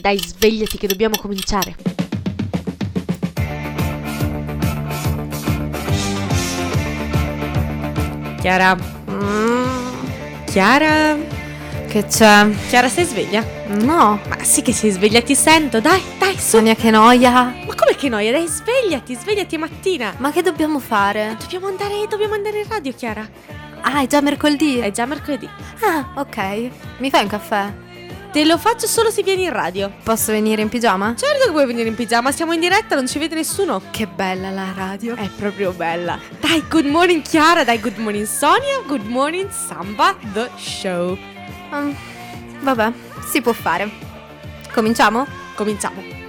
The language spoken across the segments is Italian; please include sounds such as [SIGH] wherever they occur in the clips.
Dai, svegliati che dobbiamo cominciare. Chiara. Chiara. Che c'è? Chiara, sei sveglia? No. Ma sì che sei sveglia, ti sento. Dai, dai, su. Sonia, che noia. Ma come che noia? Dai, svegliati, svegliati mattina. Ma che dobbiamo fare? Dobbiamo andare, dobbiamo andare in radio, Chiara. Ah, è già mercoledì? È già mercoledì. Ah, ok. Mi fai un caffè? Te lo faccio solo se vieni in radio. Posso venire in pigiama? Certo che puoi venire in pigiama, siamo in diretta, non ci vede nessuno. Che bella la radio. È proprio bella. Dai, good morning Chiara, dai, good morning Sonia, good morning Samba, the show. Um, vabbè, si può fare. Cominciamo? Cominciamo.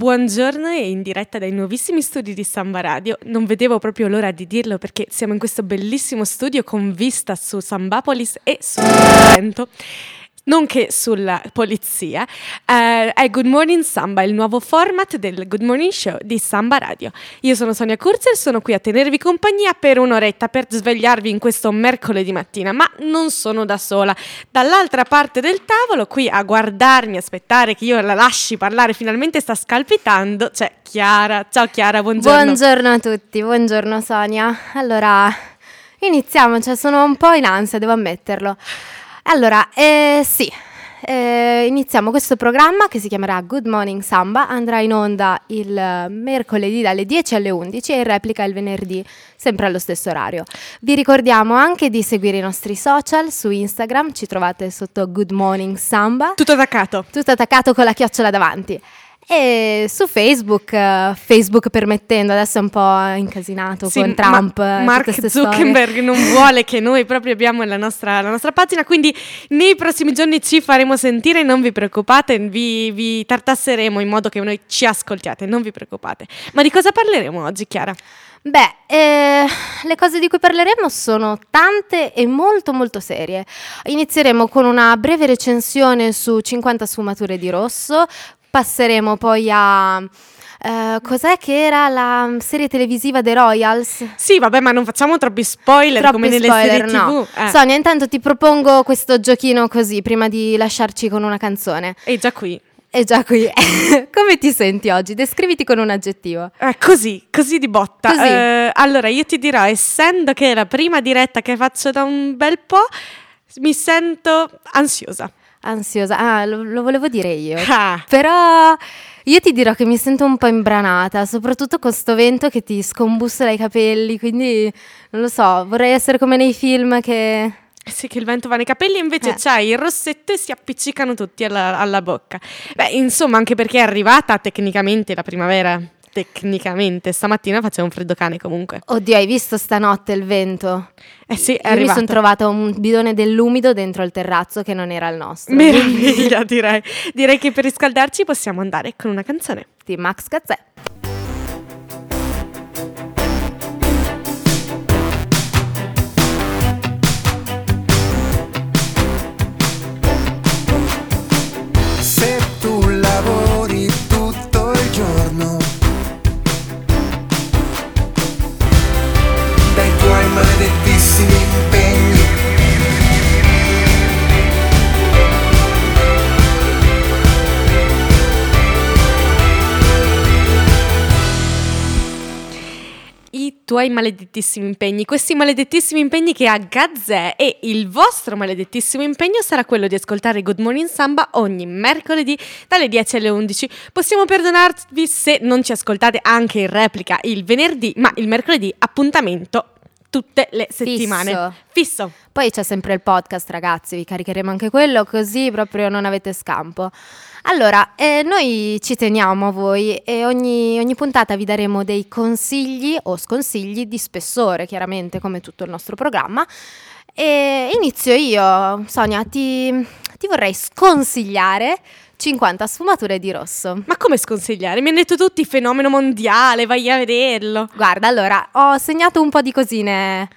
Buongiorno e in diretta dai nuovissimi studi di Samba Radio. Non vedevo proprio l'ora di dirlo perché siamo in questo bellissimo studio con vista su Sambapolis e sul Trento nonché sulla polizia, eh, è Good Morning Samba, il nuovo format del Good Morning Show di Samba Radio. Io sono Sonia Kurzer, sono qui a tenervi compagnia per un'oretta per svegliarvi in questo mercoledì mattina, ma non sono da sola. Dall'altra parte del tavolo, qui a guardarmi, aspettare che io la lasci parlare, finalmente sta scalpitando, c'è Chiara. Ciao Chiara, buongiorno. Buongiorno a tutti, buongiorno Sonia. Allora, iniziamo, cioè sono un po' in ansia, devo ammetterlo. Allora, eh, sì, eh, iniziamo questo programma che si chiamerà Good Morning Samba, andrà in onda il mercoledì dalle 10 alle 11 e in replica il venerdì, sempre allo stesso orario. Vi ricordiamo anche di seguire i nostri social su Instagram, ci trovate sotto Good Morning Samba. Tutto attaccato. Tutto attaccato con la chiocciola davanti. E su Facebook, uh, Facebook permettendo, adesso è un po' incasinato sì, con Trump. Ma- Mark Zuckerberg storie. non vuole che noi proprio abbiamo la nostra, la nostra, pagina, quindi nei prossimi giorni ci faremo sentire, non vi preoccupate, vi, vi tartasseremo in modo che noi ci ascoltiate, non vi preoccupate. Ma di cosa parleremo oggi, Chiara? Beh, eh, le cose di cui parleremo sono tante e molto molto serie. Inizieremo con una breve recensione su 50 sfumature di rosso, passeremo poi a... Uh, cos'è che era la serie televisiva The Royals? Sì, vabbè, ma non facciamo troppi spoiler troppi come nelle spoiler, serie no. TV. Eh. Sonia, intanto ti propongo questo giochino così prima di lasciarci con una canzone. È già qui. È già qui. [LAUGHS] Come ti senti oggi? Descriviti con un aggettivo. Eh, così, così di botta. Così. Eh, allora, io ti dirò, essendo che è la prima diretta che faccio da un bel po', mi sento ansiosa. Ansiosa, ah, lo, lo volevo dire io. [LAUGHS] Ah. Però io ti dirò che mi sento un po' imbranata, soprattutto con sto vento che ti scombussola i capelli, quindi non lo so, vorrei essere come nei film che... Sì, che il vento va nei capelli, invece Eh. c'hai il rossetto e si appiccicano tutti alla, alla bocca. Beh, insomma, anche perché è arrivata tecnicamente la primavera. Tecnicamente, stamattina faceva un freddo cane comunque. Oddio, hai visto stanotte il vento? Eh sì, è Io mi sono trovata un bidone dell'umido dentro il terrazzo che non era il nostro. Meraviglia, direi. Direi che per riscaldarci possiamo andare con una canzone. Di Max Gazzè. I tuoi maledettissimi impegni, questi maledettissimi impegni che ha Gazzè e il vostro maledettissimo impegno sarà quello di ascoltare Good Morning Samba ogni mercoledì dalle 10 alle 11. Possiamo perdonarvi se non ci ascoltate anche in replica il venerdì, ma il mercoledì appuntamento tutte le settimane. Fisso. Poi c'è sempre il podcast, ragazzi, vi caricheremo anche quello, così proprio non avete scampo. Allora, eh, noi ci teniamo a voi e ogni, ogni puntata vi daremo dei consigli o sconsigli di spessore, chiaramente, come tutto il nostro programma. E inizio io, Sonia, ti, ti vorrei sconsigliare 50 sfumature di rosso. Ma come sconsigliare? Mi hanno detto tutti fenomeno mondiale, vai a vederlo. Guarda, allora, ho segnato un po' di cosine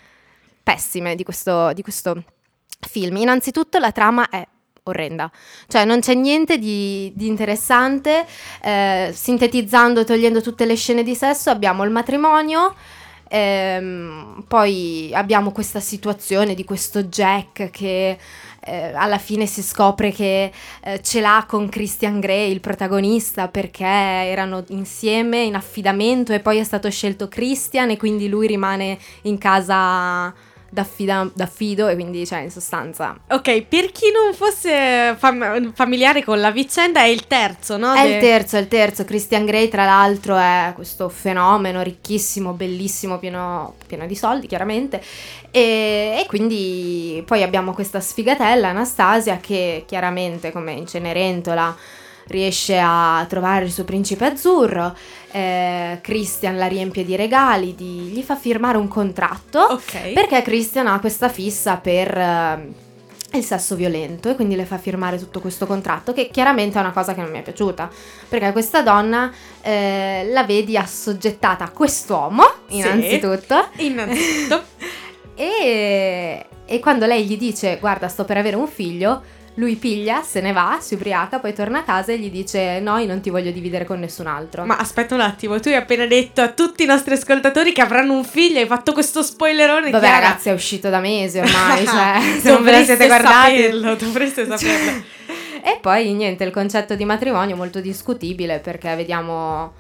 pessime di questo, di questo film. Innanzitutto la trama è orrenda, cioè non c'è niente di, di interessante, eh, sintetizzando e togliendo tutte le scene di sesso abbiamo il matrimonio, ehm, poi abbiamo questa situazione di questo Jack che eh, alla fine si scopre che eh, ce l'ha con Christian Grey, il protagonista, perché erano insieme in affidamento e poi è stato scelto Christian e quindi lui rimane in casa d'affida- d'affido e quindi cioè in sostanza Ok, per chi non fosse fam- familiare con la vicenda è il terzo, no? È De- il terzo, è il terzo. Christian Grey, tra l'altro, è questo fenomeno ricchissimo, bellissimo, pieno, pieno di soldi, chiaramente. E, e quindi poi abbiamo questa sfigatella, Anastasia, che chiaramente, come in Cenerentola, riesce a trovare il suo principe azzurro. Eh, Christian la riempie di regali, di- gli fa firmare un contratto. Ok. Perché Christian ha questa fissa per eh, il sesso violento e quindi le fa firmare tutto questo contratto che chiaramente è una cosa che non mi è piaciuta perché questa donna eh, la vedi assoggettata a quest'uomo Sì. innanzitutto Innanzitutto. [LAUGHS] e, e quando lei gli dice guarda sto per avere un figlio lui piglia, se ne va, si ubriaca, poi torna a casa e gli dice no io non ti voglio dividere con nessun altro Ma aspetta un attimo, tu hai appena detto a tutti i nostri ascoltatori che avranno un figlio, hai fatto questo spoilerone. Vabbè Chiara. ragazzi è uscito da mesi ormai [LAUGHS] cioè, se non ve la siete guardati saperlo, dovreste saperlo. [LAUGHS] E poi niente, il concetto di matrimonio è molto discutibile perché vediamo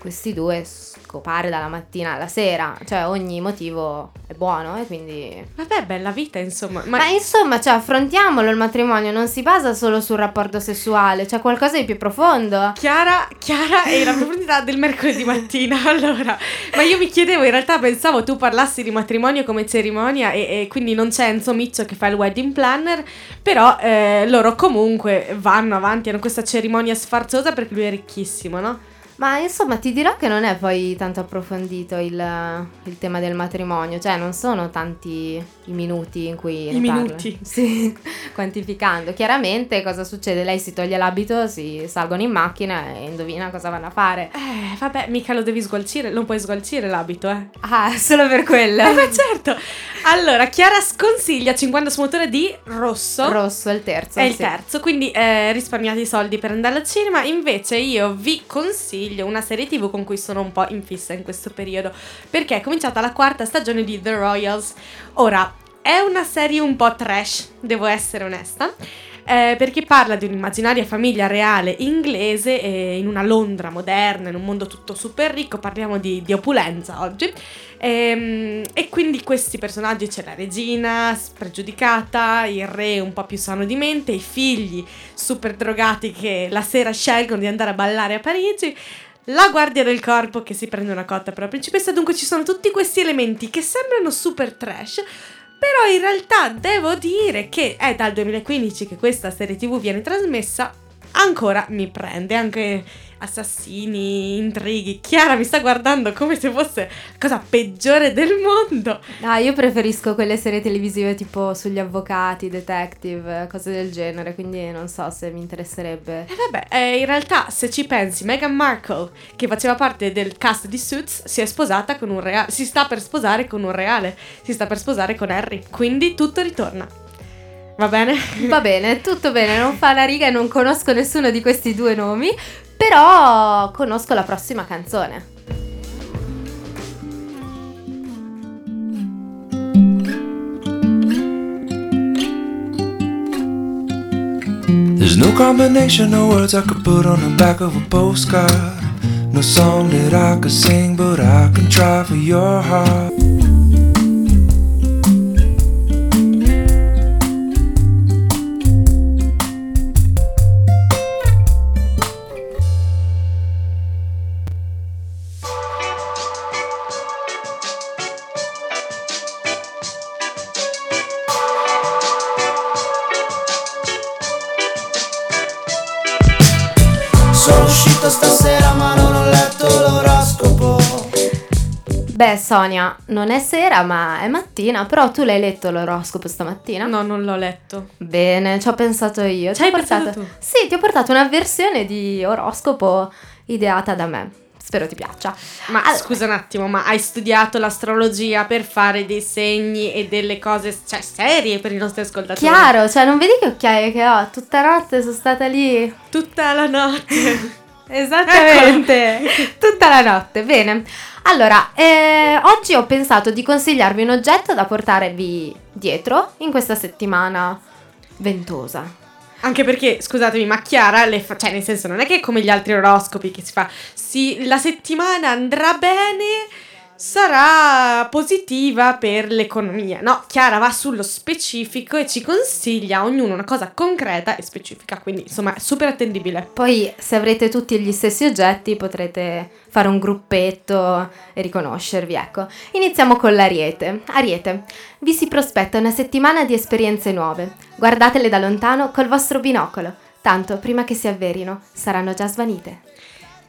questi due scopare dalla mattina alla sera, cioè ogni motivo è buono e quindi... Vabbè, bella vita, insomma. Ma, Ma insomma, cioè, affrontiamolo il matrimonio, non si basa solo sul rapporto sessuale, c'è qualcosa di più profondo. Chiara, Chiara è la profondità del mercoledì mattina. [LAUGHS] Allora, ma io mi chiedevo, in realtà pensavo tu parlassi di matrimonio come cerimonia e, e quindi non c'è Enzo Miccio che fa il wedding planner, però eh, loro comunque vanno avanti, hanno questa cerimonia sfarzosa perché lui è ricchissimo, no? Ma insomma, ti dirò che non è poi tanto approfondito il, il tema del matrimonio, cioè non sono tanti i minuti in cui... I ne parla. minuti. [LAUGHS] Sì, quantificando. Chiaramente cosa succede? Lei si toglie l'abito, si salgono in macchina e indovina cosa vanno a fare. Eh, vabbè, mica lo devi sgualcire, lo puoi sgualcire l'abito, eh. Ah, solo per quello. Eh, ma certo. [LAUGHS] Allora, Chiara sconsiglia 50 smotore di rosso. Rosso è il terzo. È il sì. terzo, quindi eh, risparmiate i soldi per andare al cinema. Invece io vi consiglio una serie TV con cui sono un po' in fissa in questo periodo. Perché è cominciata la quarta stagione di The Royals. Ora, è una serie un po' trash, devo essere onesta. Eh, perché parla di un'immaginaria famiglia reale inglese eh, in una Londra moderna, in un mondo tutto super ricco, parliamo di, di opulenza oggi. Ehm, e quindi questi personaggi c'è la regina spregiudicata, il re un po' più sano di mente, i figli super drogati che la sera scelgono di andare a ballare a Parigi. La guardia del corpo che si prende una cotta per la principessa, dunque ci sono tutti questi elementi che sembrano super trash, però in realtà devo dire che è dal 2015 che questa serie TV viene trasmessa, ancora mi prende, anche assassini, intrighi. Chiara mi sta guardando come se fosse la cosa peggiore del mondo. Ah, io preferisco quelle serie televisive tipo sugli avvocati, detective, cose del genere, quindi non so se mi interesserebbe. E vabbè, eh, in realtà se ci pensi, Meghan Markle, che faceva parte del cast di Suits, si è sposata con un reale, si sta per sposare con un reale, si sta per sposare con Harry, quindi tutto ritorna. Va bene? Va bene, tutto bene, non fa una riga e non conosco nessuno di questi due nomi, però conosco la prossima canzone. There's no combination of words I could put on the back of a postcard. No song that I could sing, but I can try for your heart. Beh, Sonia, non è sera, ma è mattina, però tu l'hai letto l'oroscopo stamattina? No, non l'ho letto. Bene, ci ho pensato io. Ci hai pensato portato- tu? Sì, ti ho portato una versione di oroscopo ideata da me. Spero ti piaccia. Ma Allora- scusa un attimo, ma hai studiato l'astrologia per fare dei segni e delle cose, cioè, serie per i nostri ascoltatori? Chiaro, cioè non vedi che occhiaie che ho? Tutta notte sono stata lì. Tutta la notte. [LAUGHS] Esattamente, [LAUGHS] tutta la notte. Bene, allora, eh, oggi ho pensato di consigliarvi un oggetto da portarvi dietro in questa settimana ventosa. Anche perché, scusatemi, ma Chiara, le fa- cioè nel senso non è che è come gli altri oroscopi che si fa, sì, la settimana andrà bene, sarà positiva per l'economia. No, Chiara va sullo specifico e ci consiglia a ognuno una cosa concreta e specifica, quindi insomma è super attendibile. Poi se avrete tutti gli stessi oggetti potrete fare un gruppetto e riconoscervi, ecco. Iniziamo con l'Ariete. Ariete, vi si prospetta una settimana di esperienze nuove. Guardatele da lontano col vostro binocolo, tanto prima che si avverino saranno già svanite.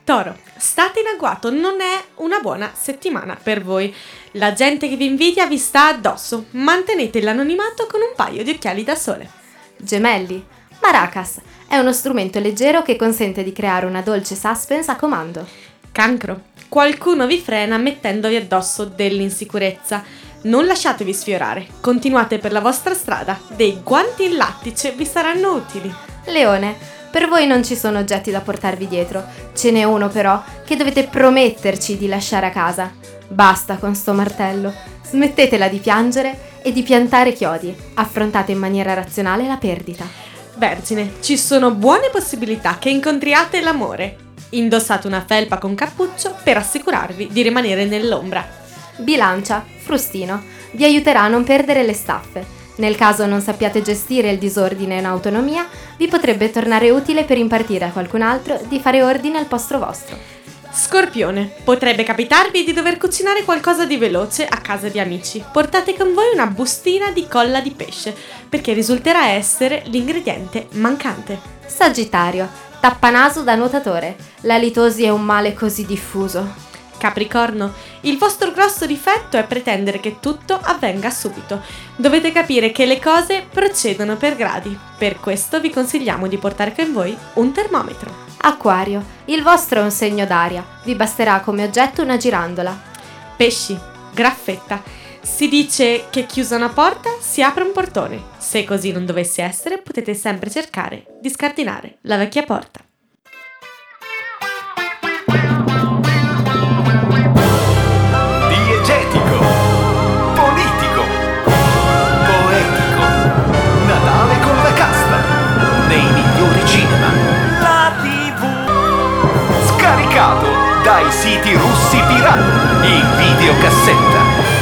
Toro, state in agguato, non è una buona settimana per voi. La gente che vi invidia vi sta addosso. Mantenete l'anonimato con un paio di occhiali da sole. Gemelli, Maracas è uno strumento leggero che consente di creare una dolce suspense a comando. Cancro, qualcuno vi frena mettendovi addosso dell'insicurezza. Non lasciatevi sfiorare, continuate per la vostra strada. Dei guanti in lattice vi saranno utili. Leone, per voi non ci sono oggetti da portarvi dietro, ce n'è uno però che dovete prometterci di lasciare a casa. Basta con sto martello, smettetela di piangere e di piantare chiodi, affrontate in maniera razionale la perdita. Vergine, ci sono buone possibilità che incontriate l'amore. Indossate una felpa con cappuccio per assicurarvi di rimanere nell'ombra. Bilancia, frustino, vi aiuterà a non perdere le staffe. Nel caso non sappiate gestire il disordine in autonomia, vi potrebbe tornare utile per impartire a qualcun altro di fare ordine al posto vostro. Scorpione, potrebbe capitarvi di dover cucinare qualcosa di veloce a casa di amici. Portate con voi una bustina di colla di pesce, perché risulterà essere l'ingrediente mancante. Sagittario, tappanaso da nuotatore. La litosi è un male così diffuso. Capricorno, il vostro grosso difetto è pretendere che tutto avvenga subito. Dovete capire che le cose procedono per gradi. Per questo vi consigliamo di portare con voi un termometro. Acquario, il vostro è un segno d'aria. Vi basterà come oggetto una girandola. Pesci, graffetta. Si dice che chiusa una porta si apre un portone. Se così non dovesse essere, potete sempre cercare di scardinare la vecchia porta. Dai siti russi pirati, in videocassetta.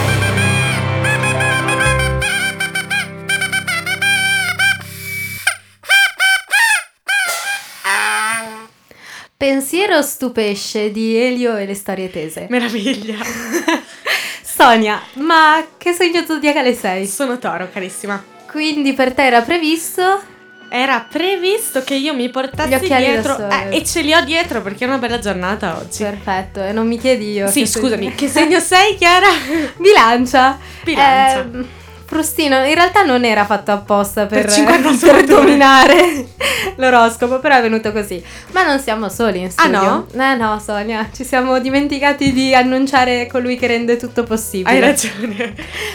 Pensiero stupesce di Elio e le storie tese. Meraviglia! [LAUGHS] Sonia, ma che segno zodiacale sei? Sono toro, carissima. Quindi per te era previsto? Era previsto che io mi portassi dietro eh, e ce li ho dietro perché è una bella giornata oggi. Perfetto, e non mi chiedi io. Sì, che scusami, segno- [LAUGHS] che segno sei, Chiara? Bilancia. Bilancia. Eh, Frustino, in realtà non era fatto apposta per, Per 50 [LAUGHS] per dominare [LAUGHS] l'oroscopo, però è venuto così. Ma non siamo soli in Ah, no? Eh no, Sonia, ci siamo dimenticati di annunciare colui che rende tutto possibile. Hai ragione.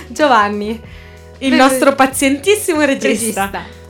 Giovanni, Il nostro pazientissimo regista. regista.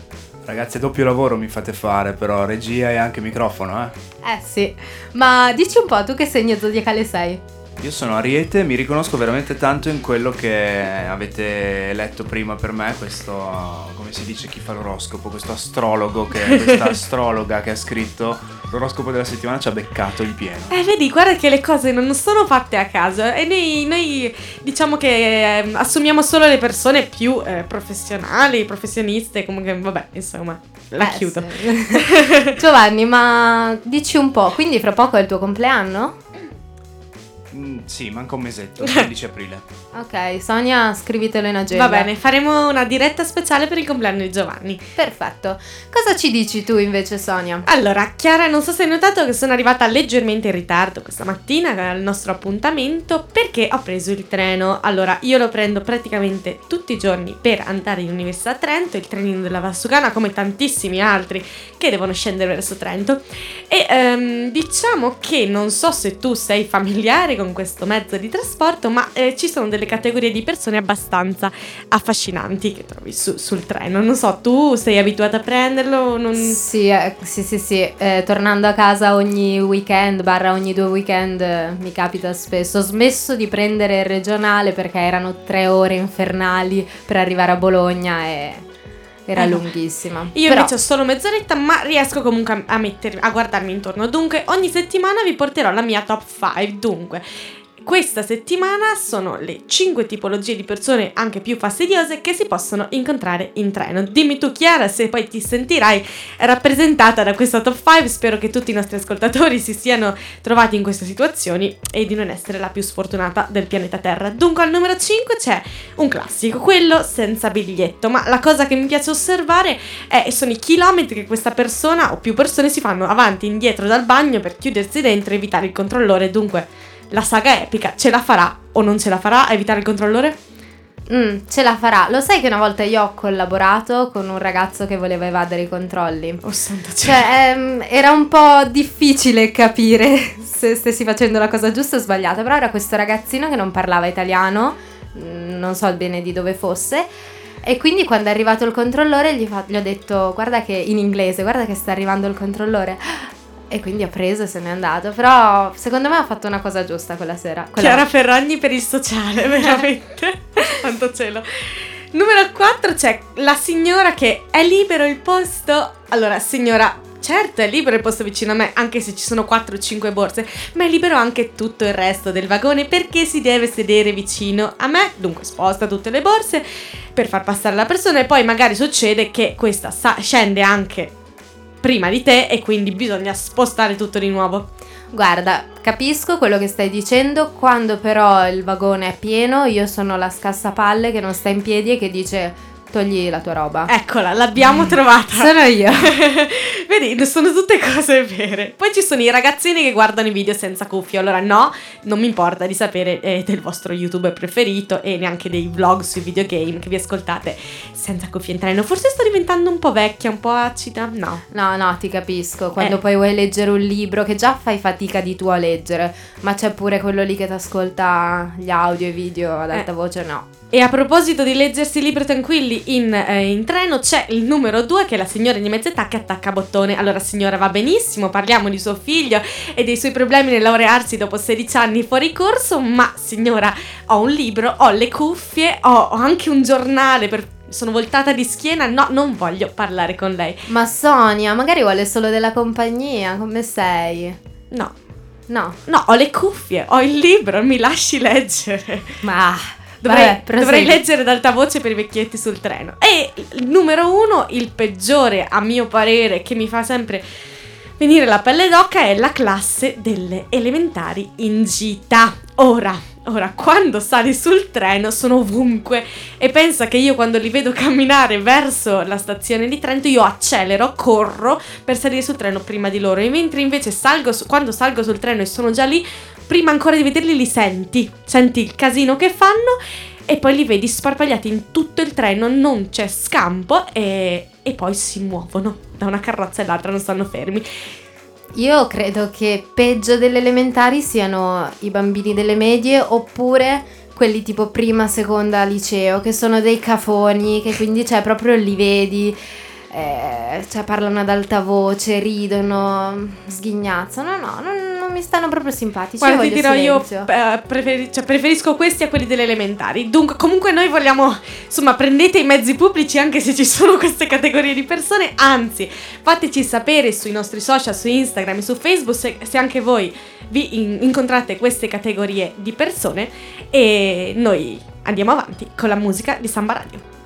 Ragazzi, doppio lavoro mi fate fare, però regia e anche microfono, eh. Eh sì, ma dici un po' tu che segno zodiacale sei? Io sono Ariete, mi riconosco veramente tanto in quello che avete letto prima per me, questo, come si dice chi fa l'oroscopo, questo astrologo, che, questa [LAUGHS] astrologa che ha scritto l'oroscopo della settimana ci ha beccato in pieno. Eh, vedi, guarda che le cose non sono fatte a caso e noi, noi diciamo che ehm, assumiamo solo le persone più eh, professionali, professioniste, comunque vabbè, insomma, la Eh, chiudo. sì. [LAUGHS] Giovanni, ma dici un po', quindi fra poco è il tuo compleanno? Mm, sì, manca un mesetto, [LAUGHS] il 15 aprile. Ok, Sonia, scrivitelo in agenda. Va bene, faremo una diretta speciale per il compleanno di Giovanni. Perfetto. Cosa ci dici tu invece, Sonia? Allora, Chiara, non so se hai notato che sono arrivata leggermente in ritardo questa mattina al nostro appuntamento perché ho preso il treno. Allora, io lo prendo praticamente tutti i giorni per andare in Università a Trento, il trenino della Valsugana, come tantissimi altri che devono scendere verso Trento. E ehm, diciamo che non so se tu sei familiare con questo mezzo di trasporto, ma eh, ci sono delle categorie di persone abbastanza affascinanti che trovi su- sul treno. Non so, tu sei abituata a prenderlo? Non... Sì, eh, sì, sì, sì. Eh, tornando a casa ogni weekend, barra ogni due weekend, eh, mi capita spesso. Ho smesso di prendere il regionale perché erano tre ore infernali per arrivare a Bologna e era Eh, lunghissima. Io Però- invece ho solo mezz'oretta, ma riesco comunque a, a mettermi, a guardarmi intorno. Dunque, ogni settimana vi porterò la mia top 5. Dunque, questa settimana sono le 5 tipologie di persone anche più fastidiose che si possono incontrare in treno. Dimmi tu, Chiara, se poi ti sentirai rappresentata da questa top 5. Spero che tutti i nostri ascoltatori si siano trovati in queste situazioni e di non essere la più sfortunata del pianeta Terra. Dunque, al numero 5 c'è un classico, quello senza biglietto. Ma la cosa che mi piace osservare è, sono i chilometri che questa persona o più persone si fanno avanti e indietro dal bagno per chiudersi dentro e evitare il controllore. Dunque, la saga epica ce la farà o non ce la farà a evitare il controllore? Mm, ce la farà. Lo sai che una volta io ho collaborato con un ragazzo che voleva evadere i controlli? Oh santo. Cioè, ehm, era un po' difficile capire [LAUGHS] se stessi facendo la cosa giusta o sbagliata, però era questo ragazzino che non parlava italiano, mm, non so bene di dove fosse. E quindi quando è arrivato il controllore gli, fa- gli ho detto guarda che in inglese, guarda che sta arrivando il controllore. E quindi ha preso e se n'è andato. Però secondo me ha fatto una cosa giusta quella sera. Quella- Chiara Ferragni per il sociale, [LAUGHS] veramente. Santo cielo. Numero 4 c'è la signora che è libero il posto. Allora, signora, certo è libero il posto vicino a me, anche se ci sono 4 o 5 borse, ma è libero anche tutto il resto del vagone perché si deve sedere vicino a me. Dunque sposta tutte le borse per far passare la persona e poi magari succede che questa sa- scende anche prima di te e quindi bisogna spostare tutto di nuovo. Guarda, capisco quello che stai dicendo, quando però il vagone è pieno io sono la scassapalle che non sta in piedi e che dice togli la tua roba. Eccola, l'abbiamo trovata. Sono io. [LAUGHS] Vedi, sono tutte cose vere. Poi ci sono i ragazzini che guardano i video senza cuffie. Allora, no, non mi importa di sapere eh, del vostro youtuber preferito e neanche dei vlog sui videogame che vi ascoltate senza cuffie in treno. Forse sto diventando un po' vecchia, un po' acida. No. No, no, ti capisco. Quando Eh. poi vuoi leggere un libro che già fai fatica di tuo a leggere, ma c'è pure quello lì che ti ascolta gli audio e i video ad alta Eh. voce, no. E a proposito di leggersi libri tranquilli in, eh, in treno, c'è il numero 2 che è la signora di mezza età che attacca bottone. Allora, signora, va benissimo, parliamo di suo figlio e dei suoi problemi nel laurearsi dopo 16 anni fuori corso, ma signora, ho un libro, ho le cuffie, ho, ho anche un giornale per... Sono voltata di schiena, no, non voglio parlare con lei. Ma Sonia, magari vuole solo della compagnia, come sei? No, No, no, ho le cuffie, ho il libro, mi lasci leggere. ma... Dovrei, Vabbè, dovrei leggere ad alta voce per i vecchietti sul treno. E il numero uno, il peggiore a mio parere, che mi fa sempre venire la pelle d'oca, è la classe delle elementari in gita. Ora, ora, quando sali sul treno sono ovunque e pensa che io quando li vedo camminare verso la stazione di Trento io accelero, corro per salire sul treno prima di loro e mentre invece salgo su- quando salgo sul treno e sono già lì prima ancora di vederli li senti, senti il casino che fanno e poi li vedi sparpagliati in tutto il treno, non c'è scampo e, e poi si muovono da una carrozza all'altra, non stanno fermi. Io credo che peggio delle elementari siano i bambini delle medie oppure quelli tipo prima, seconda liceo, che sono dei cafoni, che quindi cioè proprio li vedi, eh, cioè parlano ad alta voce, ridono, sghignazzano. No, non, non mi stanno proprio simpatici. Guarda, io ti dirò, io silenzio. eh, preferi- cioè, preferisco questi a quelli delle elementari. Dunque, comunque noi vogliamo, insomma, prendete i mezzi pubblici anche se ci sono queste categorie di persone, anzi, fateci sapere sui nostri social, su Instagram e su Facebook se, se anche voi vi in- incontrate queste categorie di persone e noi andiamo avanti con la musica di Samba Radio.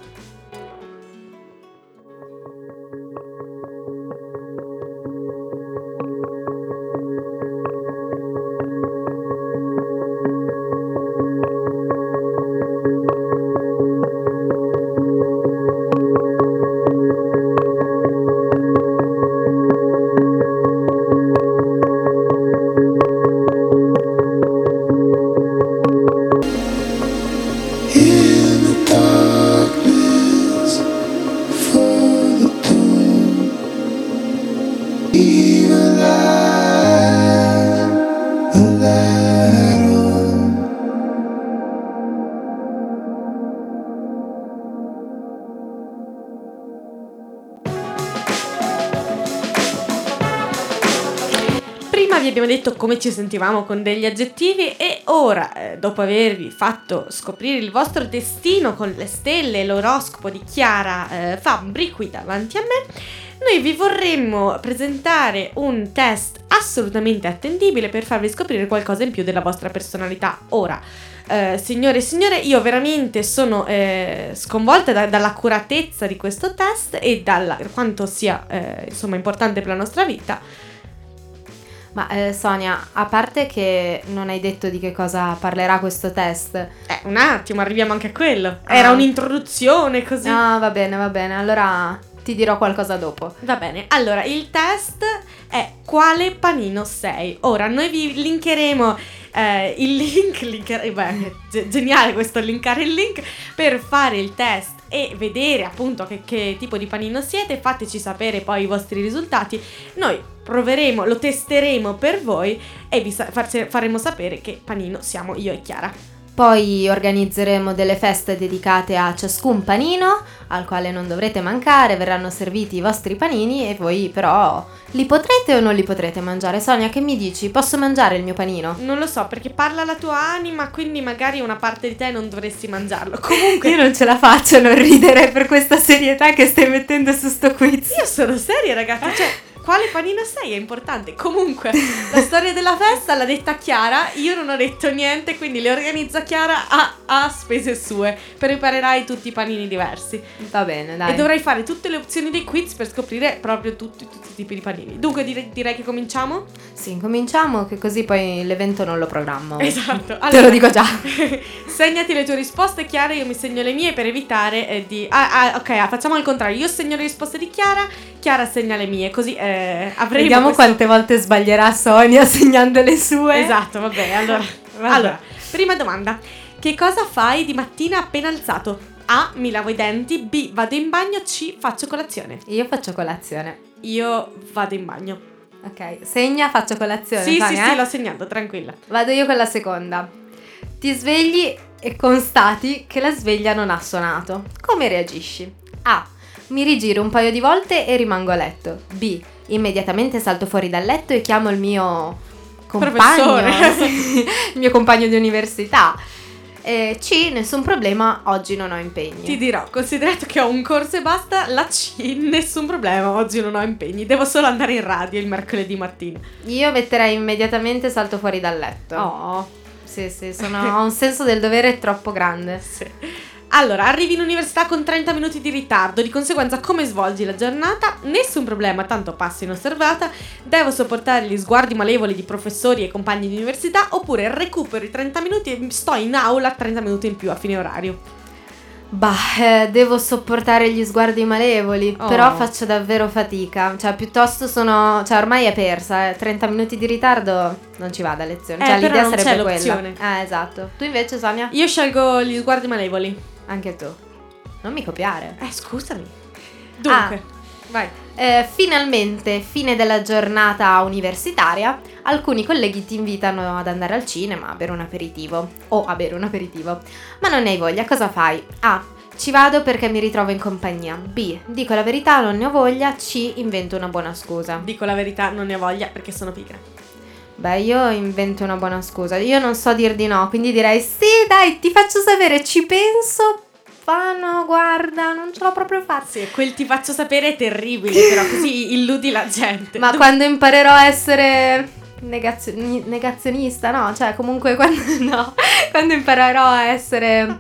Detto come ci sentivamo con degli aggettivi e ora, eh, dopo avervi fatto scoprire il vostro destino con le stelle e l'oroscopo di Chiara eh, Fabbri qui davanti a me, noi vi vorremmo presentare un test assolutamente attendibile per farvi scoprire qualcosa in più della vostra personalità. Ora, eh, signore e signore, io veramente sono eh, sconvolta da- dall'accuratezza di questo test e da quanto sia eh, insomma importante per la nostra vita. Ma eh, Sonia, a parte che non hai detto di che cosa parlerà questo test. Eh, un attimo, arriviamo anche a quello. Era Ah. un'introduzione così. Ah, va bene, va bene. Allora ti dirò qualcosa dopo. Va bene, allora il test è quale panino sei. Ora noi vi linkeremo eh, il link, linker- beh, ge- geniale questo linkare il link per fare il test e vedere appunto che, che tipo di panino siete, fateci sapere poi i vostri risultati. Noi proveremo, lo testeremo per voi e vi sa- faremo sapere che panino siamo io e Chiara. Poi organizzeremo delle feste dedicate a ciascun panino, al quale non dovrete mancare, verranno serviti i vostri panini e voi però li potrete o non li potrete mangiare? Sonia, che mi dici? Posso mangiare il mio panino? Non lo so perché parla la tua anima, quindi magari una parte di te non dovresti mangiarlo. Comunque [LAUGHS] Io non ce la faccio a non ridere per questa serietà che stai mettendo su sto quiz. Io sono seria, ragazzi. Cioè, quale panino sei? È importante. Comunque, la storia della festa l'ha detta Chiara. Io non ho detto niente, quindi le organizza Chiara a, a spese sue. Preparerai tutti i panini diversi. Va bene, dai. E dovrai fare tutte le opzioni dei quiz per scoprire proprio tutti, tutti i tipi di panini. Dunque, dire- direi che cominciamo. Sì, cominciamo che così poi l'evento non lo programmo. Esatto. Te lo dico già. [LAUGHS] Segnati le tue risposte, Chiara. Io mi segno le mie per evitare eh, di. Ah, ah, ok, ah, facciamo al contrario. Io segno le risposte di Chiara, Chiara segna le mie. Così eh, avremo. Vediamo questo- quante volte sbaglierà Sonia [LAUGHS] segnando le sue. Esatto, va bene. Allora, [LAUGHS] Vabbè. allora, prima domanda: Che cosa fai di mattina appena alzato? A. Mi lavo i denti. B. Vado in bagno. C. Faccio colazione. Io faccio colazione. Io vado in bagno. Ok, segna, faccio colazione. Sì, sì, Sonia, sì, eh? l'ho segnato, tranquilla. Vado io con la seconda. Ti svegli e constati che la sveglia non ha suonato. Come reagisci? A. Mi rigiro un paio di volte e rimango a letto. B. Immediatamente salto fuori dal letto e chiamo il mio compagno, [LAUGHS] il mio compagno di università. E C. Nessun problema, oggi non ho impegni. Ti dirò, considerato che ho un corso e basta, la C, nessun problema, oggi non ho impegni, devo solo andare in radio il mercoledì mattina. Io metterei immediatamente salto fuori dal letto. Oh, Sì, sì, sono, [LAUGHS] ho un senso del dovere troppo grande. sì. Allora, arrivi in università con 30 minuti di ritardo, di conseguenza come svolgi la giornata? Nessun problema, tanto passi inosservata. Devo sopportare gli sguardi malevoli di professori e compagni di università oppure recupero i 30 minuti e sto in aula 30 minuti in più a fine orario. Bah, eh, devo sopportare gli sguardi malevoli, Oh. però faccio davvero fatica. Cioè, piuttosto sono. Cioè, ormai è persa. eh. 30 minuti di ritardo non ci vada a lezione. Eh, cioè, però l'idea non sarebbe c'è quella. l'opzione. Eh, esatto. Tu invece, Sonia? Io scelgo gli sguardi malevoli. Anche tu. Non mi copiare. Eh, scusami. Dunque, vai. Eh, finalmente, fine della giornata universitaria, alcuni colleghi ti invitano ad andare al cinema a bere un aperitivo o a bere un aperitivo. Ma non ne hai voglia, cosa fai? A. Ci vado perché mi ritrovo in compagnia. B. Dico la verità, non ne ho voglia. C. Invento una buona scusa. Dico la verità, non ne ho voglia perché sono pigra. Beh, io invento una buona scusa. Io non so dir di no, quindi direi sì, dai, ti faccio sapere, ci penso. Ma no, guarda, non ce l'ho proprio fatta. Sì, quel ti faccio sapere è terribile, però così [LAUGHS] illudi la gente. Ma quando imparerò a essere negazioni- negazionista, no? Cioè, comunque [LAUGHS] quando, no, quando imparerò a essere...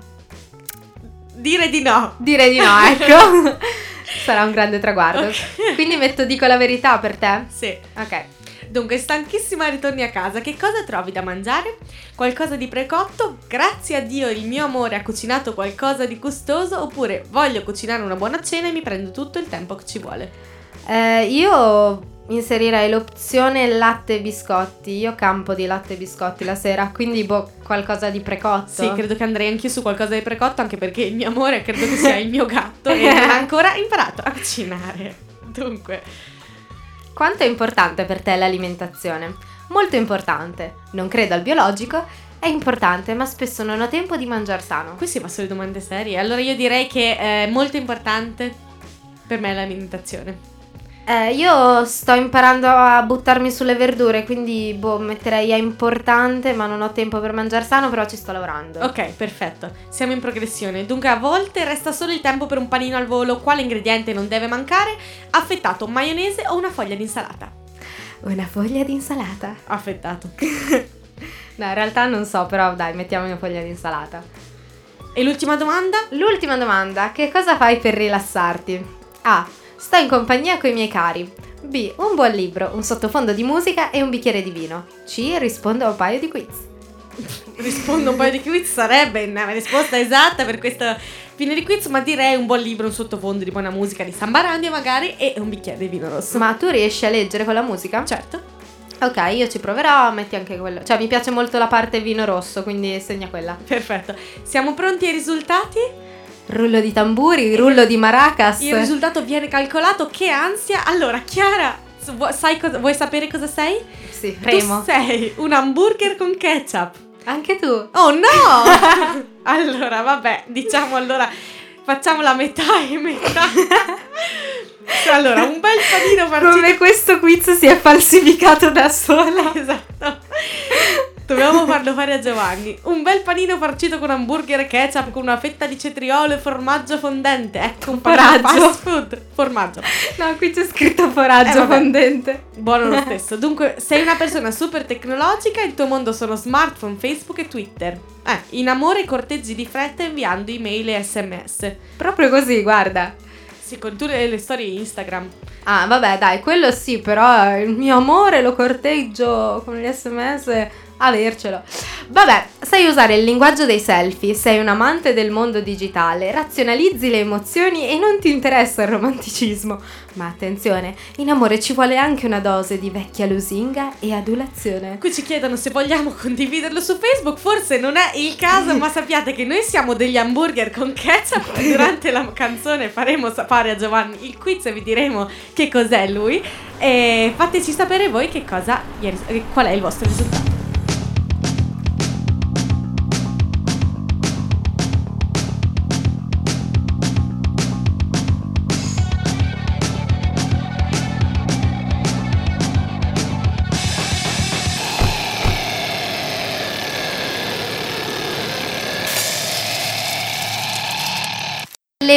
Dire di no. dire di no, ecco. [LAUGHS] Sarà un grande traguardo. Ok. Quindi metto dico la verità per te? Sì. Ok. Dunque, stanchissima ritorni a casa. Che cosa trovi da mangiare? Qualcosa di precotto? Grazie a Dio il mio amore ha cucinato qualcosa di gustoso? Oppure voglio cucinare una buona cena e mi prendo tutto il tempo che ci vuole? Eh, io inserirei l'opzione latte e biscotti. Io campo di latte e biscotti la sera, quindi boh, qualcosa di precotto. Sì, credo che andrei anch'io su qualcosa di precotto, anche perché il mio amore credo che sia il mio gatto e non [LAUGHS] ha ancora imparato a cucinare. Dunque, Quanto è importante per te l'alimentazione? Molto importante. Non credo al biologico. È importante, ma spesso non ho tempo di mangiare sano. queste ma sono domande serie. Allora io direi che è molto importante per me l'alimentazione. Eh, io sto imparando a buttarmi sulle verdure, quindi boh, metterei a importante, ma non ho tempo per mangiare sano, però ci sto lavorando. Ok, perfetto. Siamo in progressione. Dunque, a volte resta solo il tempo per un panino al volo. Quale ingrediente non deve mancare? Affettato, maionese o una foglia di insalata? Una foglia di insalata. Affettato. [LAUGHS] No, in realtà non so, però dai, mettiamo una foglia di insalata. E l'ultima domanda? L'ultima domanda, che cosa fai per rilassarti? A. Sto in compagnia coi miei cari. B. Un buon libro, un sottofondo di musica e un bicchiere di vino. C. Rispondo a un paio di quiz. [LAUGHS] Rispondo un paio di quiz, sarebbe una risposta esatta per questo fine di quiz, ma direi un buon libro, un sottofondo di buona musica di Samba Radio magari e un bicchiere di vino rosso. Ma tu riesci a leggere con la musica? certo. Ok, io ci proverò, metti anche quello. Cioè, mi piace molto la parte vino rosso, quindi segna quella. Perfetto. Siamo pronti ai risultati? Rullo di tamburi, rullo di maracas. Il risultato viene calcolato. Che ansia! Allora, Chiara, cosa- vuoi sapere cosa sei? Sì, premo. Tu sei un hamburger con ketchup. Anche tu. Oh no! [LAUGHS] allora, vabbè, diciamo allora, facciamo la metà e metà. allora, un bel panino farcito. Come questo quiz si è falsificato da sola. Esatto. Dobbiamo farlo fare a Giovanni. Un bel panino farcito con hamburger e ketchup con una fetta di cetriolo e formaggio fondente. Ecco un panino fast food. Formaggio. [LAUGHS] No, qui c'è scritto foraggio Eh, fondente. Buono lo [LAUGHS] stesso. Dunque, sei una persona super tecnologica, il tuo mondo sono smartphone, Facebook e Twitter. Eh, in amore corteggi di fretta inviando email e sms. Proprio così, guarda. Sì, con tutte le storie Instagram. Ah, vabbè, dai, quello sì, però il mio amore lo corteggio con gli sms. Avercelo. Vabbè, sai usare il linguaggio dei selfie, sei un amante del mondo digitale, razionalizzi le emozioni e non ti interessa il romanticismo. Ma attenzione, in amore ci vuole anche una dose di vecchia lusinga e adulazione. Qui ci chiedono se vogliamo condividerlo su Facebook, forse non è il caso, [LAUGHS] ma sappiate che noi siamo degli hamburger con ketchup. Durante la canzone faremo sapere a Giovanni il quiz e vi diremo che cos'è lui. E fateci sapere voi che cosa, qual è il vostro risultato.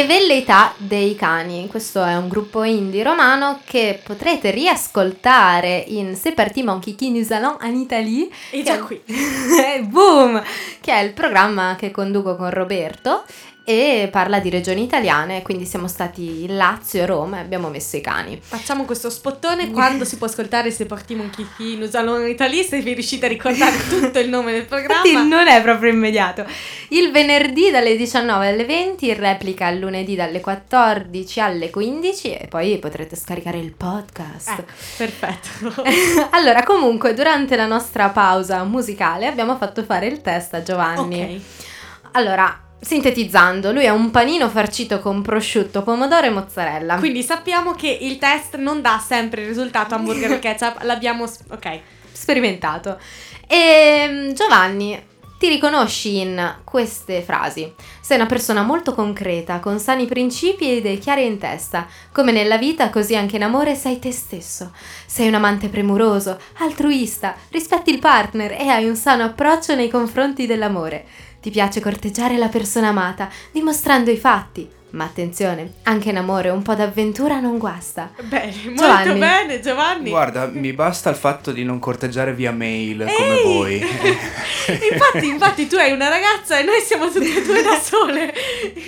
Le velleità dei cani. Questo è un gruppo indie romano che potrete riascoltare in C'est parti mon kiki nous allons en Italie. E già è- qui. [LAUGHS] Boom! Che è il programma che conduco con Roberto e parla di regioni italiane, quindi siamo stati in Lazio e Roma e abbiamo messo i cani. Facciamo questo spottone quando si può ascoltare Se portiamo un chicchi nous allons in Italie, se vi riuscite a ricordare [LAUGHS] tutto il nome del programma. Infatti non è proprio immediato. Il venerdì dalle 19 alle 20, in replica il lunedì dalle 14 alle 15 e poi potrete scaricare il podcast. Ecco, perfetto. [LAUGHS] allora, comunque, durante la nostra pausa musicale abbiamo fatto fare il test a Giovanni. ok. Allora, sintetizzando, lui è un panino farcito con prosciutto, pomodoro e mozzarella. Quindi sappiamo che il test non dà sempre il risultato hamburger [LAUGHS] ketchup, l'abbiamo... s- ok. sperimentato. E Giovanni, ti riconosci in queste frasi. Sei una persona molto concreta, con sani principi e idee chiare in testa. Come nella vita, così anche in amore sei te stesso. Sei un amante premuroso, altruista, rispetti il partner e hai un sano approccio nei confronti dell'amore. Ti piace corteggiare la persona amata, dimostrando i fatti. Ma attenzione, anche in amore un po' d'avventura non guasta. Bene, molto Giovanni. bene Giovanni. Guarda, mi basta il fatto di non corteggiare via mail come Ehi! voi. [LAUGHS] infatti, infatti tu hai una ragazza e noi siamo tutte e due da sole.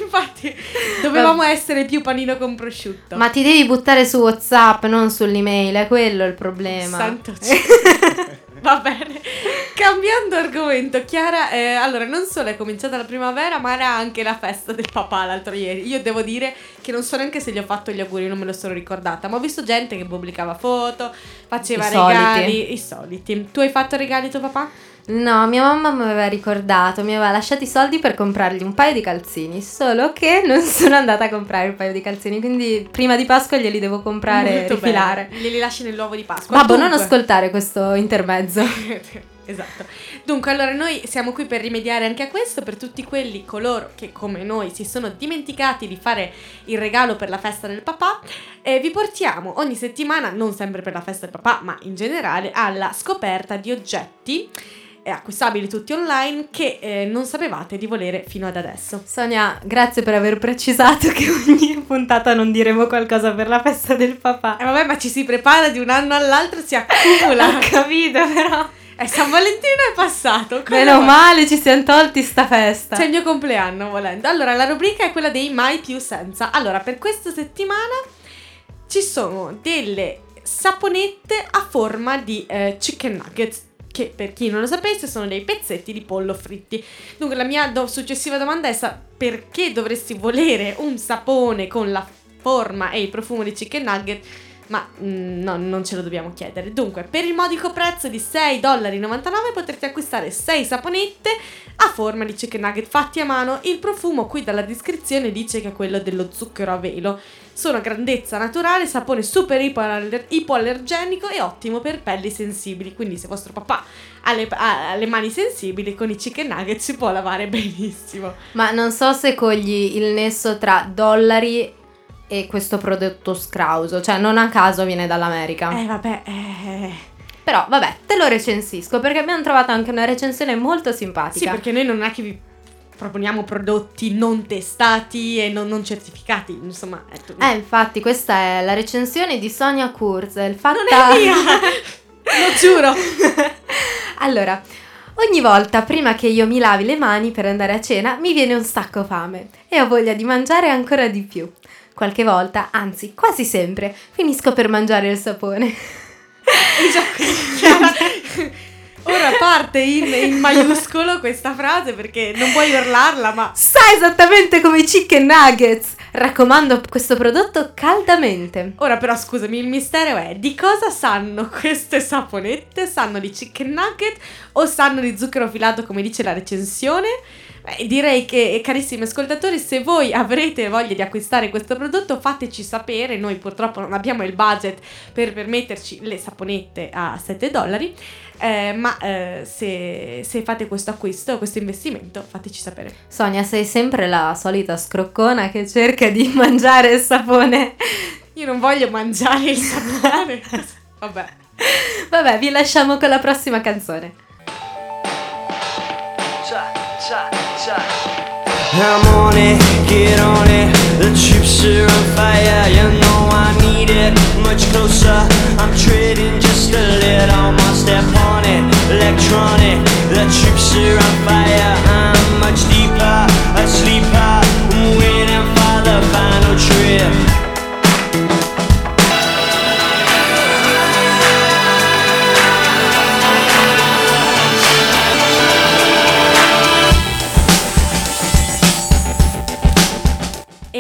Infatti dovevamo essere più panino con prosciutto. Ma ti devi buttare su WhatsApp, non sull'email, è quello il problema. Santo [LAUGHS] cielo. Va bene. [LAUGHS] Cambiando argomento, Chiara, eh, allora non solo è cominciata la primavera, ma era anche la festa del papà l'altro ieri. Io devo dire che non so neanche se gli ho fatto gli auguri, non me lo sono ricordata, ma ho visto gente che pubblicava foto, faceva I regali, soliti. i soliti. Tu hai fatto regali a tuo papà? No, mia mamma mi aveva ricordato, mi aveva lasciato i soldi per comprargli un paio di calzini, solo che non [LAUGHS] sono andata a comprare un paio di calzini, quindi prima di Pasqua glieli devo comprare e Molto rifilare. bene. Glieli lasci nell'uovo di Pasqua. Babbo, non ascoltare questo intermezzo. [LAUGHS] Esatto. Dunque, allora noi siamo qui per rimediare anche a questo, per tutti quelli coloro che come noi si sono dimenticati di fare il regalo per la festa del papà. E vi portiamo ogni settimana, non sempre per la festa del papà, ma in generale, alla scoperta di oggetti acquistabili tutti online che eh, non sapevate di volere fino ad adesso. Sonia, grazie per aver precisato che ogni puntata non diremo qualcosa per la festa del papà. E vabbè, ma ci si prepara di un anno all'altro, si accumula. [LAUGHS] Ho capito, però. E San Valentino è passato. Meno vuoi? male ci siamo tolti sta festa. C'è il mio compleanno volendo. Allora, la rubrica è quella dei mai più senza. Allora, per questa settimana ci sono delle saponette a forma di eh, chicken nuggets. Che per chi non lo sapesse sono dei pezzetti di pollo fritti. Dunque, la mia do- successiva domanda è: sa- perché dovresti volere un sapone con la forma e il profumo di chicken nugget? Ma mm, no, non ce lo dobbiamo chiedere. Dunque, per il modico prezzo di 6,99 dollari potrete acquistare 6 saponette a forma di chicken nugget fatti a mano. Il profumo qui dalla descrizione dice che è quello dello zucchero a velo. Sono a grandezza naturale, sapone super ipoaller- ipoallergenico e ottimo per pelli sensibili. Quindi se vostro papà ha le, ha le mani sensibili, con i chicken nugget si può lavare benissimo. Ma non so se cogli il nesso tra dollari e questo prodotto scrauso. Cioè, non a caso viene dall'America. Eh vabbè, eh... Però, vabbè, te lo recensisco perché abbiamo trovato anche una recensione molto Sì, simpatica. perché noi non è che vi proponiamo prodotti non testati e non, non certificati, insomma. è tu- Eh, infatti, questa è la recensione di Sonia Kurzel. Fatta... non è mia! [LAUGHS] Lo giuro! [LAUGHS] allora, ogni volta prima che io mi lavi le mani per andare a cena mi viene un sacco fame e ho voglia di mangiare ancora di più. Qualche volta, anzi quasi sempre, finisco per mangiare il sapone. [LAUGHS] Chiara, Ora parte in, in maiuscolo questa frase perché non puoi urlarla, ma Sa esattamente come i chicken nuggets! Raccomando questo prodotto caldamente. Ora però scusami, il mistero è di cosa sanno queste saponette? Sanno di chicken nugget o sanno di zucchero filato come dice la recensione? Beh, direi che carissimi ascoltatori, se voi avrete voglia di acquistare questo prodotto fateci sapere, noi purtroppo non abbiamo il budget per permetterci le saponette a 7 dollari, eh, ma eh, se, se fate questo acquisto, questo investimento, fateci sapere. Sonia, sei sempre la solita scroccona che cerca di [LAUGHS] mangiare il sapone. Io non voglio mangiare il sapone. [LAUGHS] Vabbè. Vabbè, vi lasciamo con la prossima canzone. I'm on it, get on it. The troops are on fire, you know I need it. Much closer, I'm treading just a little more step on it. Electronic, the troops are on fire. I'm much deeper, a sleeper. I'm waiting for the final trip.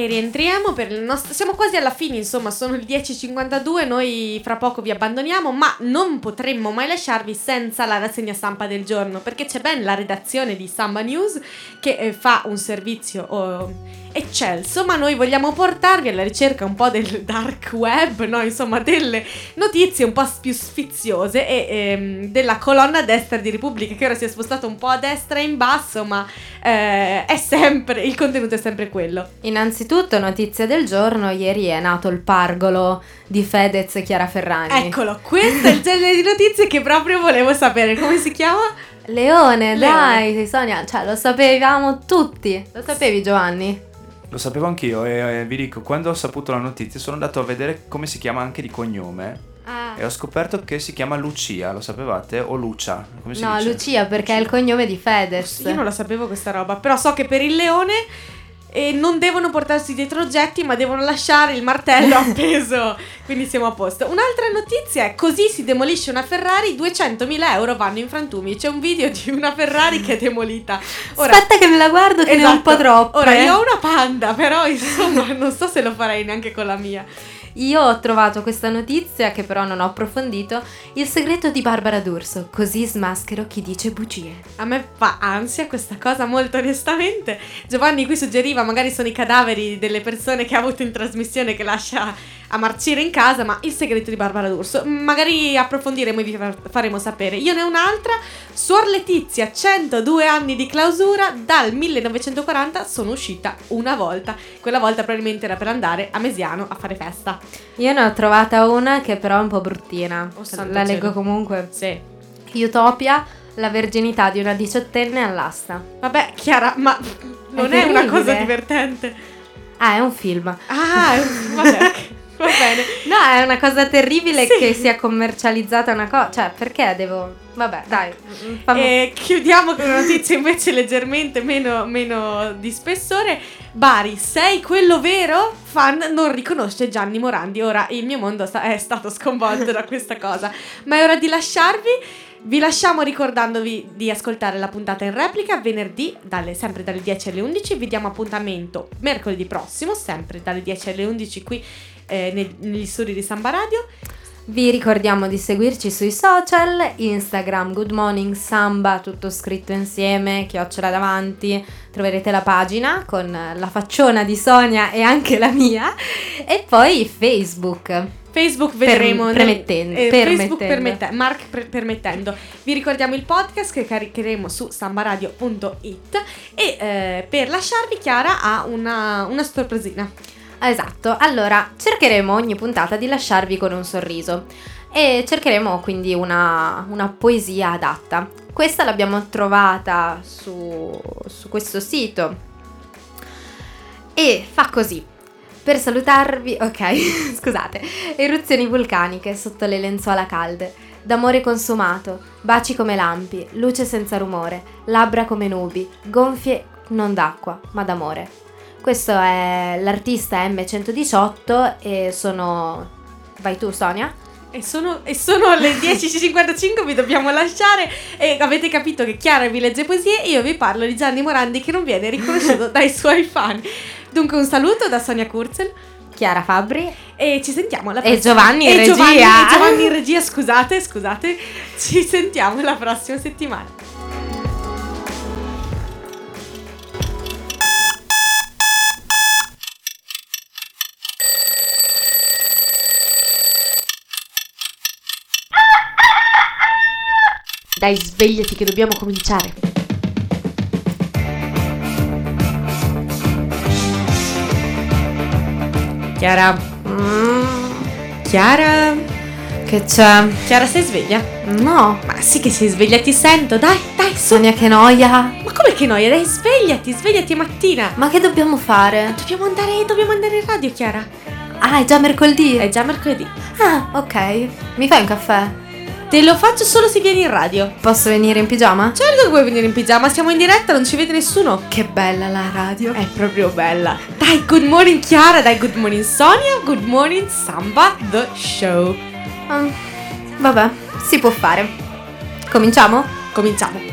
Rientriamo per il nostro... Siamo quasi alla fine, insomma, sono il 10.52, noi fra poco vi abbandoniamo, ma non potremmo mai lasciarvi senza la rassegna stampa del giorno, perché c'è ben la redazione di Samba News che eh, fa un servizio oh, eccelso, ma noi vogliamo portarvi alla ricerca un po' del dark web, no? Insomma, delle notizie un po' più sfiziose e ehm, della colonna destra di Repubblica, che ora si è spostato un po' a destra e in basso, ma eh, è sempre, il contenuto è sempre quello. Innanzitutto, notizia del giorno, ieri è nato il pargolo di Fedez e Chiara Ferragni. Eccolo, questo è il genere di notizie che proprio volevo sapere. Come si chiama? Leone, Leone. dai, Sonia, cioè lo sapevamo tutti. Lo sapevi Giovanni? Lo sapevo anch'io e eh, vi dico, quando ho saputo la notizia sono andato a vedere come si chiama anche di cognome Ah. e ho scoperto che si chiama Lucia, lo sapevate? O Lucia, come si No, dice? Lucia perché è il cognome di Fedez. Io non la sapevo questa roba, però so che per il leone eh, non devono portarsi dietro oggetti, ma devono lasciare il martello [LAUGHS] appeso. Quindi siamo a posto. Un'altra notizia è: così si demolisce una Ferrari, 200.000 euro vanno in frantumi. C'è un video di una Ferrari che è demolita. Ora, Aspetta che me la guardo che ne ho un esatto. po' troppo. Ora, io ho una panda, però insomma, [LAUGHS] non so se lo farei neanche con la mia. Io ho trovato questa notizia che però non ho approfondito. Il segreto di Barbara D'Urso. Così smaschero chi dice bugie. A me fa ansia questa cosa, molto onestamente. Giovanni qui suggeriva, magari sono i cadaveri delle persone che ha avuto in trasmissione che lascia a marcire in casa, ma il segreto di Barbara D'Urso. Magari approfondiremo e vi fa- faremo sapere. Io ne ho un'altra. Suor Letizia, 102 anni di clausura, dal 1940 sono uscita una volta. Quella volta probabilmente era per andare a Mesiano a fare festa. Io ne ho trovata una che però è un po' bruttina. Oh, La leggo cielo. comunque. Sì. Utopia, la verginità di una diciottenne all'asta. Vabbè, Chiara, ma non è, una terribile. cosa divertente. Ah, è un film. Ah, vabbè, ok, [LAUGHS] va bene. No, è una cosa terribile Sì. che sia commercializzata una cosa. Cioè, perché devo. Vabbè, dai. fammi- E chiudiamo con una notizia invece leggermente meno, meno di spessore. Bari, sei quello vero? Fan non riconosce Gianni Morandi. Ora il mio mondo sta- è stato sconvolto da questa cosa. Ma è ora di lasciarvi. Vi lasciamo ricordandovi di ascoltare la puntata in replica venerdì, dalle- sempre dalle 10 alle 11. Vi diamo appuntamento mercoledì prossimo, sempre dalle 10 alle 11 qui eh, nei- negli studi di Samba Radio. Vi ricordiamo di seguirci sui social, Instagram, Good Morning Samba, tutto scritto insieme, chiocciola davanti, troverete la pagina con la facciona di Sonia e anche la mia, e poi Facebook. Facebook vedremo nel- premettendo, eh, Facebook permettendo. permette- Mark pre- permettendo. Vi ricordiamo il podcast che caricheremo su sambaradio.it e eh, per lasciarvi Chiara ha una, una sorpresina. Esatto, allora cercheremo ogni puntata di lasciarvi con un sorriso e cercheremo quindi una, una poesia adatta. Questa l'abbiamo trovata su, su questo sito e fa così. Per salutarvi, ok, [LAUGHS] scusate, eruzioni vulcaniche sotto le lenzuola calde, d'amore consumato, baci come lampi, luce senza rumore, labbra come nubi, gonfie non d'acqua, ma d'amore. Questo è l'artista M118 e sono... Vai tu Sonia? E sono, e sono le [LAUGHS] 10.55, vi dobbiamo lasciare e avete capito che Chiara vi legge poesie e io vi parlo di Gianni Morandi che non viene riconosciuto [LAUGHS] dai suoi fan. Dunque un saluto da Sonia Kurzel Chiara Fabbri e ci sentiamo alla E prossima. Giovanni in E Giovanni, regia. e Giovanni in regia, scusate, scusate. Ci sentiamo la prossima settimana. Dai, svegliati che dobbiamo cominciare. Chiara. Chiara. Che c'è? Chiara, sei sveglia? No, Ma sì che sei sveglia, ti sento. Dai, dai, su. Sonia che noia. Ma come che noia? Dai, svegliati, svegliati mattina. Ma che dobbiamo fare? Dobbiamo andare, dobbiamo andare in radio, Chiara. Ah, è già mercoledì. È già mercoledì. Ah, ok. Mi fai un caffè? Te lo faccio solo se vieni in radio. Posso venire in pigiama? Certo che puoi venire in pigiama, siamo in diretta, non ci vede nessuno. Che bella la radio. È proprio bella. Dai, good morning Chiara, dai, good morning Sonia, good morning Samba, the show. Ah, vabbè, si può fare. Cominciamo? Cominciamo.